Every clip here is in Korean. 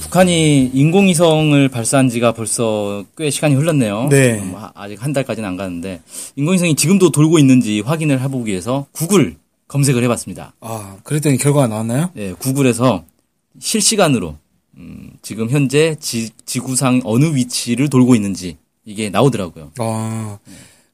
북한이 인공위성을 발사한 지가 벌써 꽤 시간이 흘렀네요. 네. 음, 아- 아직 한 달까지는 안 가는데 인공위성이 지금도 돌고 있는지 확인을 해보기 위해서 구글 검색을 해봤습니다. 아, 그랬더니 결과가 나왔나요? 네, 구글에서 실시간으로 음, 지금 현재 지, 지구상 어느 위치를 돌고 있는지 이게 나오더라고요. 아,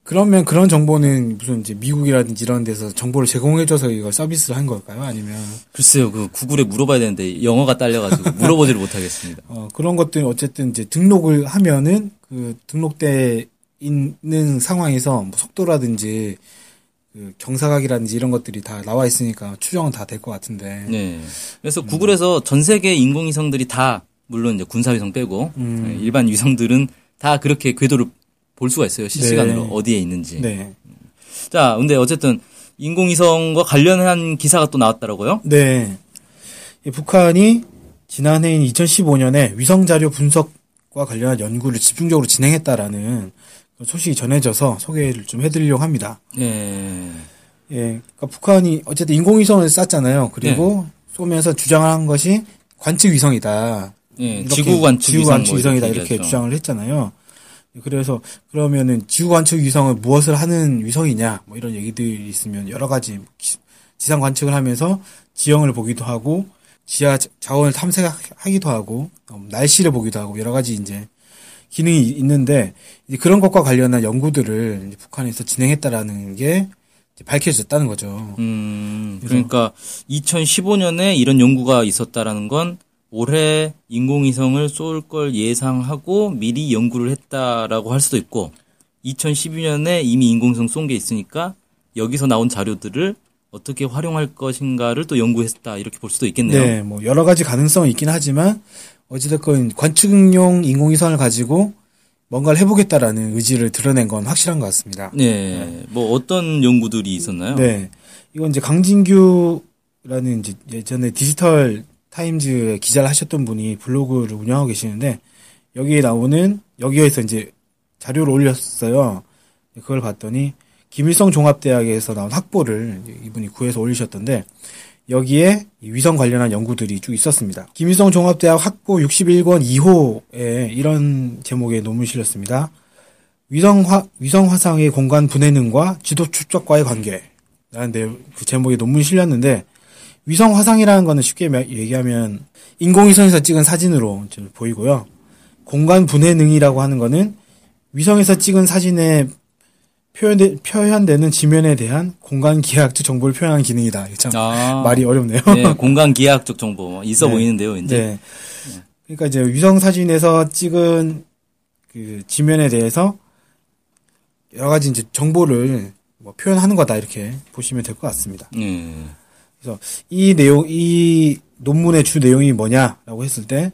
그러면 그런 정보는 무슨 이제 미국이라든지 이런 데서 정보를 제공해줘서 이걸 서비스를 한 걸까요? 아니면, 글쎄요, 그 구글에 물어봐야 되는데 영어가 딸려가지고 물어보지를 못하겠습니다. 어, 그런 것들은 어쨌든 이제 등록을 하면은 그 등록돼 있는 상황에서 뭐 속도라든지 그 경사각이라든지 이런 것들이 다 나와 있으니까 추정은 다 될 것 같은데. 네. 그래서 구글에서 전 세계 인공위성들이 다 물론 이제 군사위성 빼고 음. 네, 일반 위성들은 다 그렇게 궤도를 볼 수가 있어요. 실시간으로 네. 어디에 있는지. 네. 자, 근데 어쨌든 인공위성과 관련한 기사가 또 나왔더라고요. 네. 이 북한이 지난해인 2015년에 위성 자료 분석과 관련한 연구를 집중적으로 진행했다라는 소식이 전해져서 소개를 좀 해드리려고 합니다. 네. 예, 그러니까 북한이 어쨌든 인공위성을 쐈잖아요. 그리고 쏘면서 주장을 한 것이 관측 위성이다. 예, 지구 관측 지구 위성 관측 뭐 위성이다 이렇게 얘기하죠. 주장을 했잖아요. 그래서 그러면은 지구 관측 위성은 무엇을 하는 위성이냐 뭐 이런 얘기들이 있으면 여러 가지 기- 지상 관측을 하면서 지형을 보기도 하고 지하 자- 자원을 탐색하기도 하고 어, 날씨를 보기도 하고 여러 가지 이제 기능이 있는데 이제 그런 것과 관련한 연구들을 북한에서 진행했다라는 게 밝혀졌다는 거죠. 음, 그러니까 2015년에 이런 연구가 있었다라는 건 올해 인공위성을 쏠 걸 예상하고 미리 연구를 했다라고 할 수도 있고 2012년에 이미 인공위성 쏜 게 있으니까 여기서 나온 자료들을 어떻게 활용할 것인가를 또 연구했다 이렇게 볼 수도 있겠네요. 네, 뭐 여러 가지 가능성은 있긴 하지만 어찌됐건 관측용 인공위성을 가지고 뭔가를 해보겠다라는 의지를 드러낸 건 확실한 것 같습니다. 네, 뭐 어떤 연구들이 있었나요? 네, 이건 이제 강진규라는 이제 예전에 디지털 타임즈에 기자를 하셨던 분이 블로그를 운영하고 계시는데 여기에 나오는 여기에서 이제 자료를 올렸어요. 그걸 봤더니 김일성 종합대학에서 나온 학보를 이분이 구해서 올리셨던데 여기에 이 위성 관련한 연구들이 쭉 있었습니다. 김일성 종합대학 학보 61권 2호에 이런 제목의 논문 실렸습니다. 위성 화, 위성 화상의 공간 분해능과 지도 축적과의 관계. 라는 그 제목의 논문이 실렸는데, 위성 화상이라는 거는 쉽게 말- 얘기하면, 인공위성에서 찍은 사진으로 좀 보이고요. 공간 분해 능이라고 하는 거는, 위성에서 찍은 사진에 표현되, 표현되는 지면에 대한 공간 기하학적 정보를 표현하는 기능이다. 참 아, 말이 어렵네요. 네, 공간 기하학적 정보 뭐 있어 네. 보이는데요, 이제. 네. 그러니까 이제 위성 사진에서 찍은 그 지면에 대해서 여러 가지 이제 정보를 뭐 표현하는 거다 이렇게 보시면 될 것 같습니다. 네. 그래서 이 내용 이 논문의 주 내용이 뭐냐라고 했을 때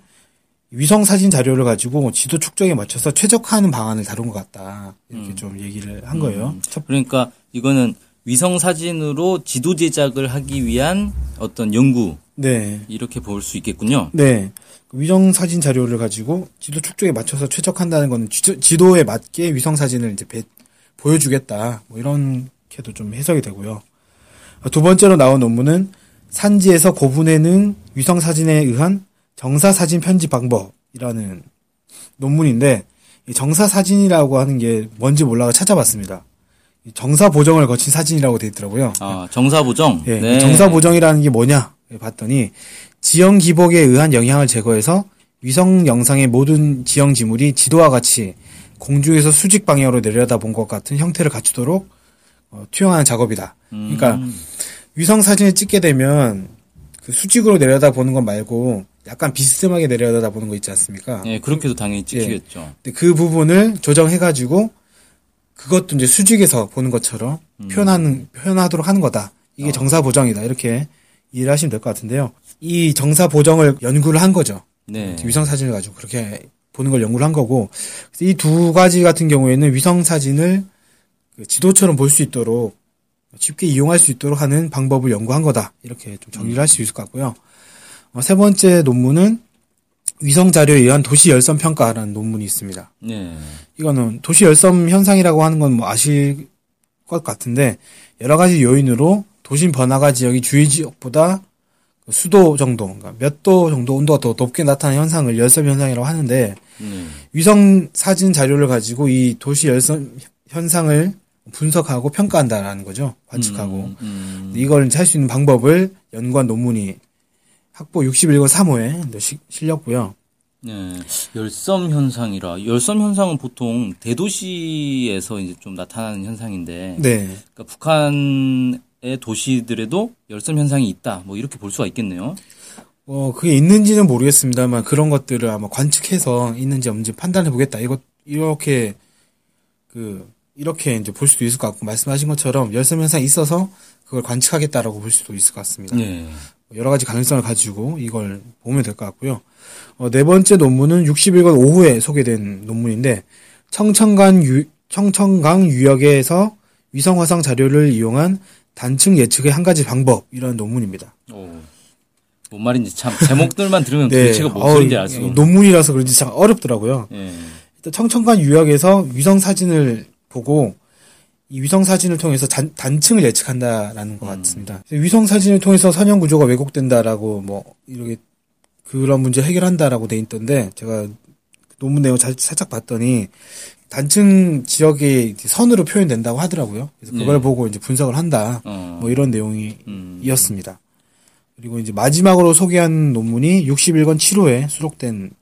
위성 사진 자료를 가지고 지도 축적에 맞춰서 최적화하는 방안을 다룬 것 같다 이렇게 좀 얘기를 한 거예요. 첫 그러니까 이거는 위성 사진으로 지도 제작을 하기 위한 어떤 연구 네. 이렇게 볼 수 있겠군요. 네. 그 위성 사진 자료를 가지고 지도 축적에 맞춰서 최적한다는 거는 지- 지도에 맞게 위성 사진을 이제 배- 보여주겠다. 뭐 이렇게도 좀 해석이 되고요. 두 번째로 나온 논문은 산지에서 고분해는 위성 사진에 의한 정사 사진 편집 방법이라는 논문인데 이 정사 사진이라고 하는 게 뭔지 몰라서 찾아봤습니다. 이 정사 보정을 거친 사진이라고 돼 있더라고요. 아, 정사 보정. 예, 네. 정사 보정이라는 게 뭐냐 봤더니 지형 기복에 의한 영향을 제거해서 위성 영상의 모든 지형 지물이 지도와 같이 공중에서 수직 방향으로 내려다본 것 같은 형태를 갖추도록 어, 투영하는 작업이다. 그러니까 음. 위성 사진을 찍게 되면 그 수직으로 내려다보는 것 말고 약간 비스듬하게 내려다보는 거 있지 않습니까? 예, 그렇게도 당연히 찍히겠죠. 근데 그 부분을 조정해가지고 그것도 이제 수직에서 보는 것처럼 표현하는 표현하도록 하는 거다. 이게 정사 보정이다. 이렇게 이해를 하시면 될 것 같은데요. 이 정사 보정을 연구를 한 거죠. 네. 위성 사진을 가지고 그렇게 보는 걸 연구를 한 거고 이 두 가지 같은 경우에는 위성 사진을 그 지도처럼 볼 수 있도록 쉽게 이용할 수 있도록 하는 방법을 연구한 거다 이렇게 좀 정리를 할 수 있을 것 같고요. 어, 세 번째 논문은 위성 자료에 의한 도시 열섬 평가라는 논문이 있습니다. 네. 이거는 도시 열섬 현상이라고 하는 건 뭐 아실 것 같은데 여러 가지 요인으로 도심 번화가 지역이 주위 지역보다 그 수도 정도, 그러니까 몇 도 정도 온도가 더 높게 나타나는 현상을 열섬 현상이라고 하는데 네. 위성 사진 자료를 가지고 이 도시 열섬 현상을 분석하고 평가한다라는 거죠. 관측하고 음, 음. 이걸 할 수 있는 방법을 연구한 논문이 학보 61권 3호에 실렸고요. 네. 열섬 현상이라 열섬 현상은 보통 대도시에서 이제 좀 나타나는 현상인데 네. 그러니까 북한의 도시들에도 열섬 현상이 있다. 뭐 이렇게 볼 수가 있겠네요. 어, 그게 있는지는 모르겠습니다만 그런 것들을 아마 관측해서 있는지 없는지 판단해 보겠다. 이거 이렇게 그 이렇게 이제 볼 수도 있을 것 같고 말씀하신 것처럼 열섬 현상이 있어서 그걸 관측하겠다라고 볼 수도 있을 것 같습니다. 네. 여러 가지 가능성을 가지고 이걸 보면 될 것 같고요. 어, 네 번째 논문은 61권 5호에 소개된 논문인데 청천강 유, 청천강 유역에서 위성 화상 자료를 이용한 단층 예측의 한 가지 방법 이런 논문입니다. 오. 뭔 말인지 참 제목들만 들으면 네. 도대체가 무슨 소리인지 알 수가 어우, 없네. 논문이라서 그런지 참 어렵더라고요. 예. 일단 청천강 유역에서 위성 사진을 보고 이 위성 사진을 통해서 단, 단층을 예측한다라는 것 같습니다. 위성 사진을 통해서 선형 구조가 왜곡된다라고 뭐 이렇게 그런 문제 해결한다라고 돼 있던데 제가 논문 내용 잘, 살짝 봤더니 단층 지역이 선으로 표현된다고 하더라고요. 그래서 그걸 네. 보고 이제 분석을 한다. 어. 뭐 이런 내용이 음. 그리고 이제 마지막으로 소개한 논문이 61권 7호에 수록된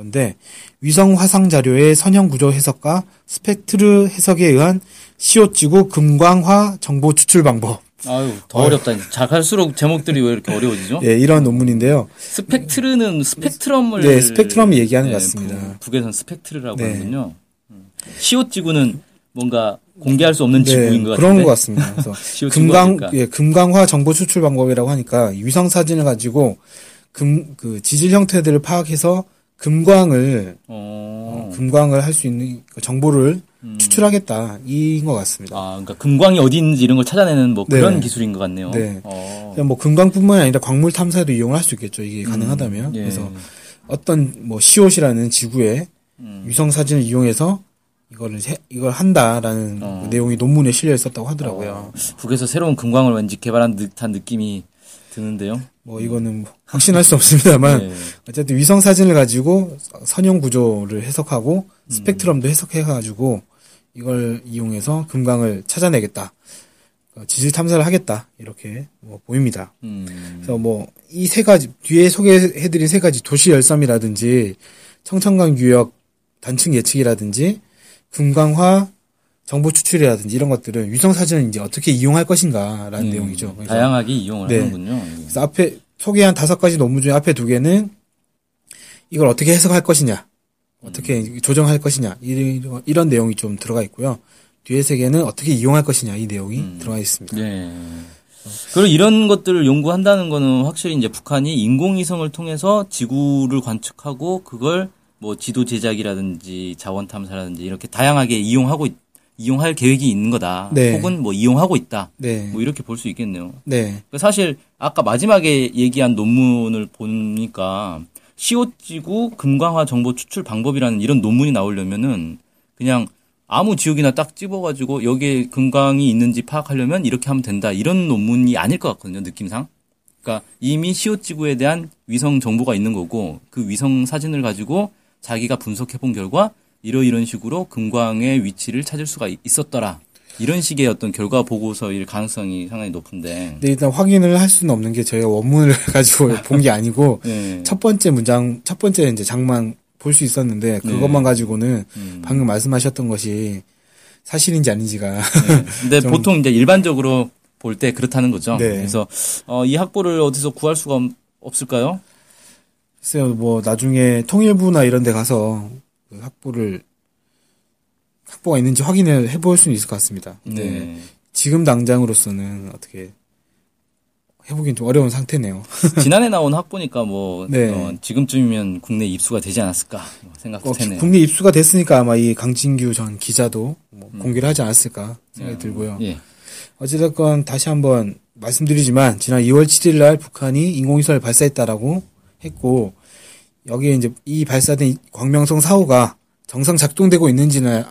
건데 위성 화상 자료의 선형 구조 해석과 스펙트르 해석에 의한 시옷지구 금광화 정보 추출 방법. 아유, 더 어렵다. 잘할수록 제목들이 왜 이렇게 어려워지죠? 예, 이런 논문인데요. 스펙트르는 스펙트럼을 네, 스펙트럼을 얘기하는 것 네, 같습니다. 북, 에서는 스펙트르라고 네. 하는군요. 음. 시옷 지구는 뭔가 공개할 수 없는 지구인 것 같은데. 네, 그런 것 같습니다. 그래서 금강 예, 금강화 정보 추출 방법이라고 하니까 이 위성 사진을 가지고 금 그 지질 형태들을 파악해서 금광을 어. 금광을 할 수 있는 그 정보를 음. 추출하겠다 이인 것 같습니다. 아, 그러니까 금광이 어디 있는지 이런 걸 찾아내는 뭐 그런 네. 기술인 것 같네요. 네. 어. 뭐 금광뿐만이 아니라 광물 탐사에도 이용을 할 수 있겠죠. 이게 가능하다면. 예. 그래서 어떤 뭐 시옷이라는 지구의 음. 위성 사진을 이용해서 이거를 해- 이걸 한다라는 어. 그 내용이 논문에 실려 있었다고 하더라고요. 북에서 새로운 금광을 왠지 개발한 듯한 느낌이 드는데요. 뭐 이거는 뭐 확신할 수 없습니다만 네. 어쨌든 위성 사진을 가지고 선형 구조를 해석하고 음. 스펙트럼도 해석해 가지고 이걸 이용해서 금강을 찾아내겠다. 어, 지질 탐사를 하겠다. 이렇게 뭐 보입니다. 음. 그래서 뭐 이 세 가지 뒤에 소개해드린 세 가지 도시 열섬이라든지 청천강 유역 단층 예측이라든지 금강화 정보 추출이라든지 이런 것들은 위성 사진을 이제 어떻게 이용할 것인가라는 음, 내용이죠. 그래서, 다양하게 이용을 네. 하는군요. 그래서 앞에 소개한 다섯 가지 논문 중에 앞에 두 개는 이걸 어떻게 해석할 것이냐, 어떻게 조정할 것이냐 이런, 이런 내용이 좀 들어가 있고요. 뒤에 세 개는 어떻게 이용할 것이냐 이 내용이 들어가 있습니다. 네. 그리고 이런 것들을 연구한다는 거는 확실히 이제 북한이 인공위성을 통해서 지구를 관측하고 그걸 뭐 지도 제작이라든지 자원 탐사라든지 이렇게 다양하게 이용하고 있- 이용할 계획이 있는 거다. 네. 혹은 뭐 이용하고 있다. 네, 뭐 이렇게 볼 수 있겠네요. 네, 그러니까 사실 아까 마지막에 얘기한 논문을 보니까 시옷지구 금광화 정보 추출 방법이라는 이런 논문이 나오려면은 그냥 아무 지역이나 딱 집어가지고 여기에 금광이 있는지 파악하려면 이렇게 하면 된다 이런 논문이 아닐 것 같거든요 느낌상. 그러니까 이미 시옷지구에 대한 위성 정보가 있는 거고 그 위성 사진을 가지고 자기가 분석해 본 결과 이러 이런 식으로 금광의 위치를 찾을 수가 있- 있었더라. 이런 식의 어떤 결과 보고서일 가능성이 상당히 높은데. 근데 일단 확인을 할 수는 없는 게 저희가 원문을 가지고 본 게 아니고 네. 첫 번째 문장, 첫 번째 이제 장만 볼 수 있었는데 그것만 가지고는 네. 음. 방금 말씀하셨던 것이 사실인지 아닌지가 근데 좀- 보통 이제 일반적으로 볼 때 그렇다는 거죠. 네. 그래서 어, 이 학보를 어디서 구할 수가 없- 없을까요? 글쎄요, 뭐 나중에 통일부나 이런 데 가서 그 학보를 학보가 있는지 확인을 해볼 수는 있을 것 같습니다. 근데 네. 지금 당장으로서는 어떻게 해보긴 좀 어려운 상태네요. 지난해 나온 학보니까 뭐 네. 어, 지금쯤이면 국내 입수가 되지 않았을까 뭐 생각도 어, 되네요. 국내 입수가 됐으니까 아마 이 강진규 전 기자도 뭐 공개를 하지 않았을까 생각이 들고요. 예. 어찌됐건 다시 한번 말씀드리지만 지난 2월 7일 날 북한이 인공위성을 발사했다라고 했고 여기에 이제 이 발사된 이 광명성 4호가 정상 작동되고 있는지는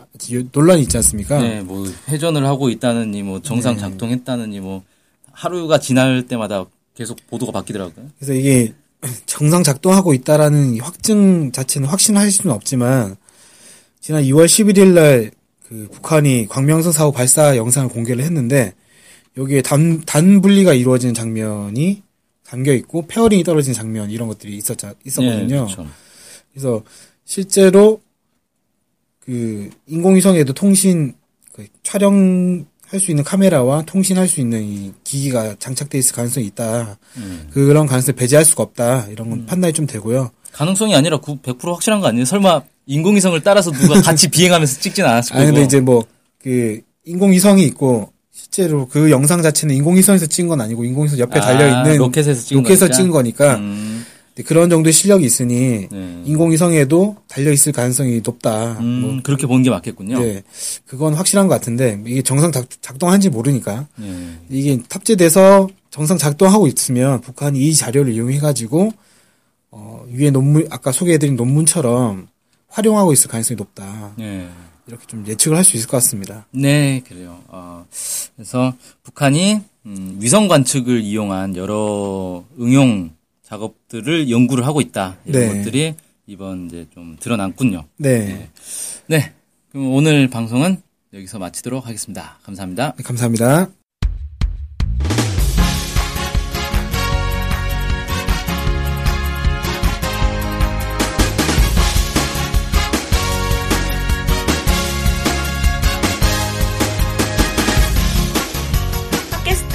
논란이 있지 않습니까? 네, 뭐 회전을 하고 있다느니 뭐 정상 네. 작동했다느니 뭐 하루가 지날 때마다 계속 보도가 바뀌더라고요. 그래서 이게 정상 작동하고 있다라는 이 확증 자체는 확신할 수는 없지만 지난 2월 11일 날 그 북한이 광명성 4호 발사 영상을 공개를 했는데 여기에 단, 단 분리가 이루어지는 장면이 담겨 있고 fairing이 떨어지는 장면 이런 것들이 있었자 있었거든요. 예, 그렇죠. 그래서 실제로 그 인공위성에도 통신 그 촬영 할 수 있는 카메라와 통신할 수 있는 이 기기가 장착돼 있을 가능성이 있다. 음. 그런 가능성을 배제할 수가 없다. 이런 건 판단이 좀 되고요. 가능성이 아니라 100% 확실한 거 아니에요? 설마 인공위성을 따라서 누가 같이 비행하면서 찍진 않았을 거고. 아니 근데 이제 뭐 그 인공위성이 있고 실제로 그 영상 자체는 인공위성에서 찍은 건 아니고 인공위성 옆에 아, 달려 있는 로켓에서 찍은 로켓에서 거니까? 찍은 거니까 음, 그런 정도의 실력이 있으니 네. 인공위성에도 달려 있을 가능성이 높다. 음, 뭐 그렇게 보는 게 맞겠군요. 네, 그건 확실한 것 같은데 이게 정상 작, 작동한지 모르니까 예. 이게 탑재돼서 정상 작동하고 있으면 북한이 이 자료를 이용해 가지고 어, 위에 논문 아까 소개해드린 논문처럼 활용하고 있을 가능성이 높다. 예. 이렇게 좀 예측을 할 수 있을 것 같습니다. 네, 그래요. 어, 그래서 북한이 음, 위성 관측을 이용한 여러 응용 작업들을 연구를 하고 있다. 이런 네. 것들이 이번 이제 좀 드러났군요. 네, 네. 그럼 오늘 방송은 여기서 마치도록 하겠습니다. 감사합니다. 네, 감사합니다.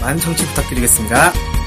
많은 청취 부탁드리겠습니다.